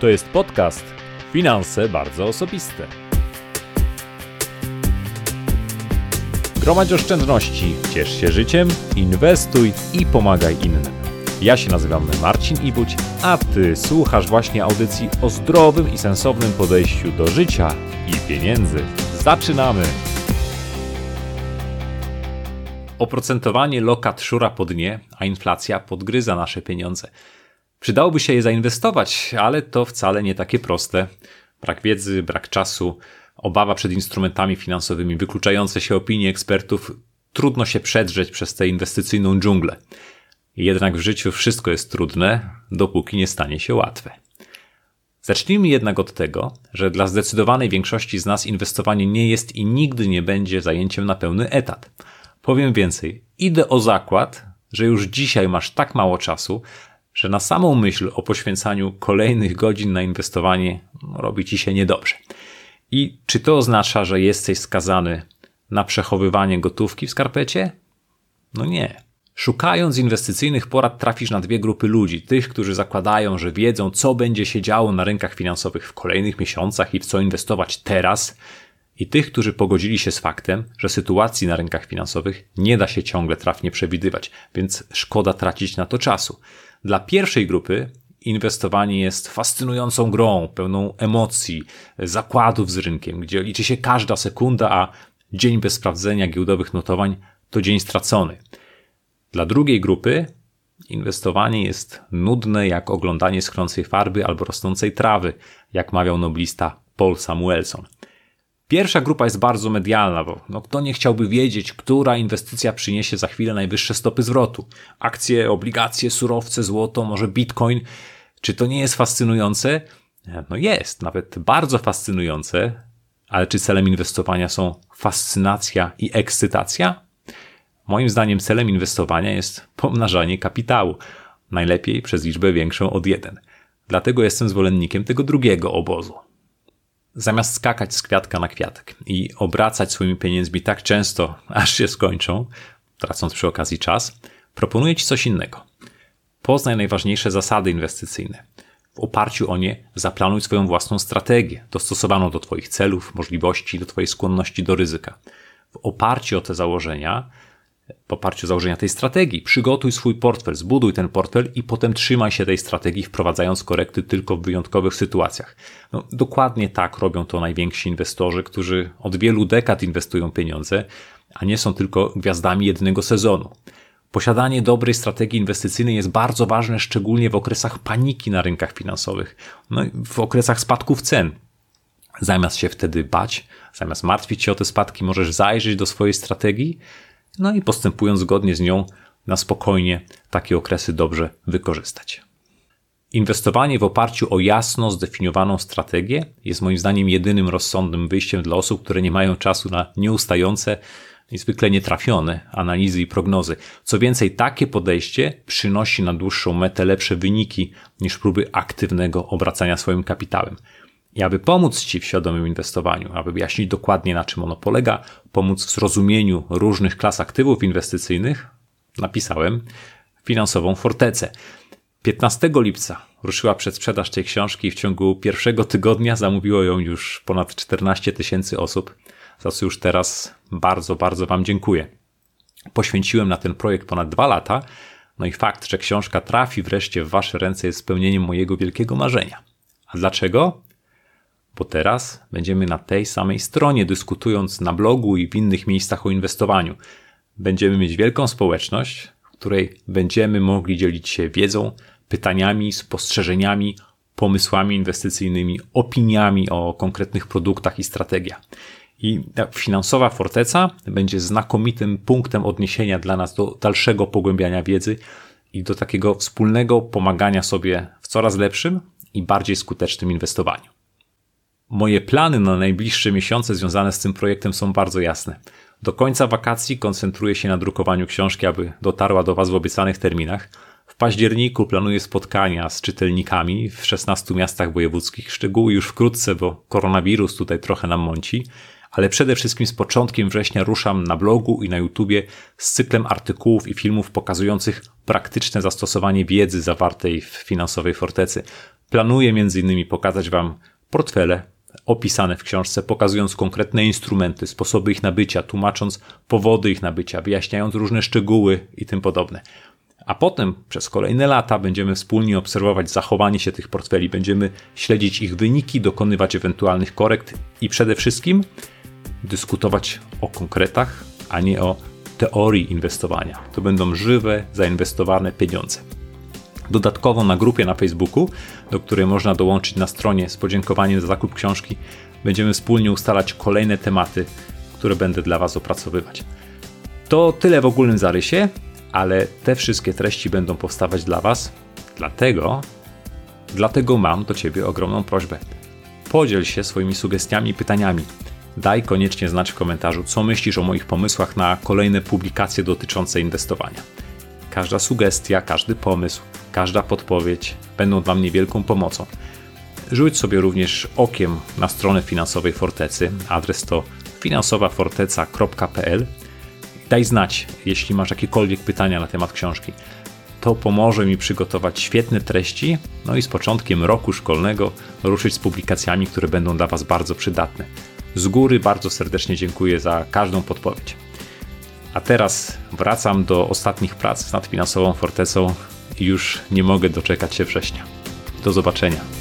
To jest podcast Finanse bardzo osobiste. Gromadź oszczędności, ciesz się życiem, inwestuj i pomagaj innym. Ja się nazywam Marcin Ibuć, a Ty słuchasz właśnie audycji o zdrowym i sensownym podejściu do życia i pieniędzy. Zaczynamy! Oprocentowanie lokat szura po dnie, a inflacja podgryza nasze pieniądze. Przydałoby się je zainwestować, ale to wcale nie takie proste. Brak wiedzy, brak czasu, obawa przed instrumentami finansowymi, wykluczające się opinie ekspertów, trudno się przedrzeć przez tę inwestycyjną dżunglę. Jednak w życiu wszystko jest trudne, dopóki nie stanie się łatwe. Zacznijmy jednak od tego, że dla zdecydowanej większości z nas inwestowanie nie jest i nigdy nie będzie zajęciem na pełny etat. Powiem więcej, idę o zakład, że już dzisiaj masz tak mało czasu, że na samą myśl o poświęcaniu kolejnych godzin na inwestowanie robi ci się niedobrze. I czy to oznacza, że jesteś skazany na przechowywanie gotówki w skarpecie? No nie. Szukając inwestycyjnych porad trafisz na dwie grupy ludzi. Tych, którzy zakładają, że wiedzą, co będzie się działo na rynkach finansowych w kolejnych miesiącach i w co inwestować teraz, i tych, którzy pogodzili się z faktem, że sytuacji na rynkach finansowych nie da się ciągle trafnie przewidywać, więc szkoda tracić na to czasu. Dla pierwszej grupy inwestowanie jest fascynującą grą, pełną emocji, zakładów z rynkiem, gdzie liczy się każda sekunda, a dzień bez sprawdzenia giełdowych notowań to dzień stracony. Dla drugiej grupy inwestowanie jest nudne jak oglądanie schrącej farby albo rosnącej trawy, jak mawiał noblista Paul Samuelson. Pierwsza grupa jest bardzo medialna, bo no, kto nie chciałby wiedzieć, która inwestycja przyniesie za chwilę najwyższe stopy zwrotu? Akcje, obligacje, surowce, złoto, może bitcoin. Czy to nie jest fascynujące? No jest, nawet bardzo fascynujące, ale czy celem inwestowania są fascynacja i ekscytacja? Moim zdaniem celem inwestowania jest pomnażanie kapitału, najlepiej przez liczbę większą od jeden. Dlatego jestem zwolennikiem tego drugiego obozu. Zamiast skakać z kwiatka na kwiatek i obracać swoimi pieniędzmi tak często, aż się skończą, tracąc przy okazji czas, proponuję Ci coś innego. Poznaj najważniejsze zasady inwestycyjne. W oparciu o nie zaplanuj swoją własną strategię, dostosowaną do Twoich celów, możliwości, do Twojej skłonności do ryzyka. W oparciu o te założenia w oparciu o założenia tej strategii. Przygotuj swój portfel, zbuduj ten portfel i potem trzymaj się tej strategii, wprowadzając korekty tylko w wyjątkowych sytuacjach. No, dokładnie tak robią to najwięksi inwestorzy, którzy od wielu dekad inwestują pieniądze, a nie są tylko gwiazdami jednego sezonu. Posiadanie dobrej strategii inwestycyjnej jest bardzo ważne, szczególnie w okresach paniki na rynkach finansowych, no w okresach spadków cen. Zamiast się wtedy bać, zamiast martwić się o te spadki, możesz zajrzeć do swojej strategii no i postępując zgodnie z nią, na spokojnie takie okresy dobrze wykorzystać. Inwestowanie w oparciu o jasno zdefiniowaną strategię jest moim zdaniem jedynym rozsądnym wyjściem dla osób, które nie mają czasu na nieustające i zwykle nietrafione analizy i prognozy. Co więcej, takie podejście przynosi na dłuższą metę lepsze wyniki niż próby aktywnego obracania swoim kapitałem. I aby pomóc Ci w świadomym inwestowaniu, aby wyjaśnić dokładnie na czym ono polega, pomóc w zrozumieniu różnych klas aktywów inwestycyjnych, napisałem finansową fortecę. 15 lipca ruszyła przedsprzedaż tej książki i w ciągu pierwszego tygodnia zamówiło ją już ponad 14 tysięcy osób, za co już teraz bardzo, bardzo Wam dziękuję. Poświęciłem na ten projekt ponad dwa lata, no i fakt, że książka trafi wreszcie w Wasze ręce jest spełnieniem mojego wielkiego marzenia. A dlaczego? Bo teraz będziemy na tej samej stronie dyskutując na blogu i w innych miejscach o inwestowaniu. Będziemy mieć wielką społeczność, w której będziemy mogli dzielić się wiedzą, pytaniami, spostrzeżeniami, pomysłami inwestycyjnymi, opiniami o konkretnych produktach i strategiach. I finansowa forteca będzie znakomitym punktem odniesienia dla nas do dalszego pogłębiania wiedzy i do takiego wspólnego pomagania sobie w coraz lepszym i bardziej skutecznym inwestowaniu. Moje plany na najbliższe miesiące związane z tym projektem są bardzo jasne. Do końca wakacji koncentruję się na drukowaniu książki, aby dotarła do Was w obiecanych terminach. W październiku planuję spotkania z czytelnikami w 16 miastach wojewódzkich. Szczegóły już wkrótce, bo koronawirus tutaj trochę nam mąci. Ale przede wszystkim z początkiem września ruszam na blogu i na YouTubie z cyklem artykułów i filmów pokazujących praktyczne zastosowanie wiedzy zawartej w finansowej fortecy. Planuję m.in. pokazać Wam portfele opisane w książce, pokazując konkretne instrumenty, sposoby ich nabycia, tłumacząc powody ich nabycia, wyjaśniając różne szczegóły i tym podobne. A potem przez kolejne lata będziemy wspólnie obserwować zachowanie się tych portfeli, będziemy śledzić ich wyniki, dokonywać ewentualnych korekt i przede wszystkim dyskutować o konkretach, a nie o teorii inwestowania. To będą żywe, zainwestowane pieniądze. Dodatkowo na grupie na Facebooku, do której można dołączyć na stronie z podziękowaniem za zakup książki, będziemy wspólnie ustalać kolejne tematy, które będę dla Was opracowywać. To tyle w ogólnym zarysie, ale te wszystkie treści będą powstawać dla Was, dlatego, dlatego mam do Ciebie ogromną prośbę. Podziel się swoimi sugestiami i pytaniami. Daj koniecznie znać w komentarzu, co myślisz o moich pomysłach na kolejne publikacje dotyczące inwestowania. Każda sugestia, każdy pomysł, każda podpowiedź będą dla mnie wielką pomocą. Rzuć sobie również okiem na stronę finansowej Fortecy. Adres to finansowaforteca.pl. Daj znać, jeśli masz jakiekolwiek pytania na temat książki. To pomoże mi przygotować świetne treści, no i z początkiem roku szkolnego ruszyć z publikacjami, które będą dla Was bardzo przydatne. Z góry bardzo serdecznie dziękuję za każdą podpowiedź. A teraz wracam do ostatnich prac nad finansową fortecą i już nie mogę doczekać się września. Do zobaczenia.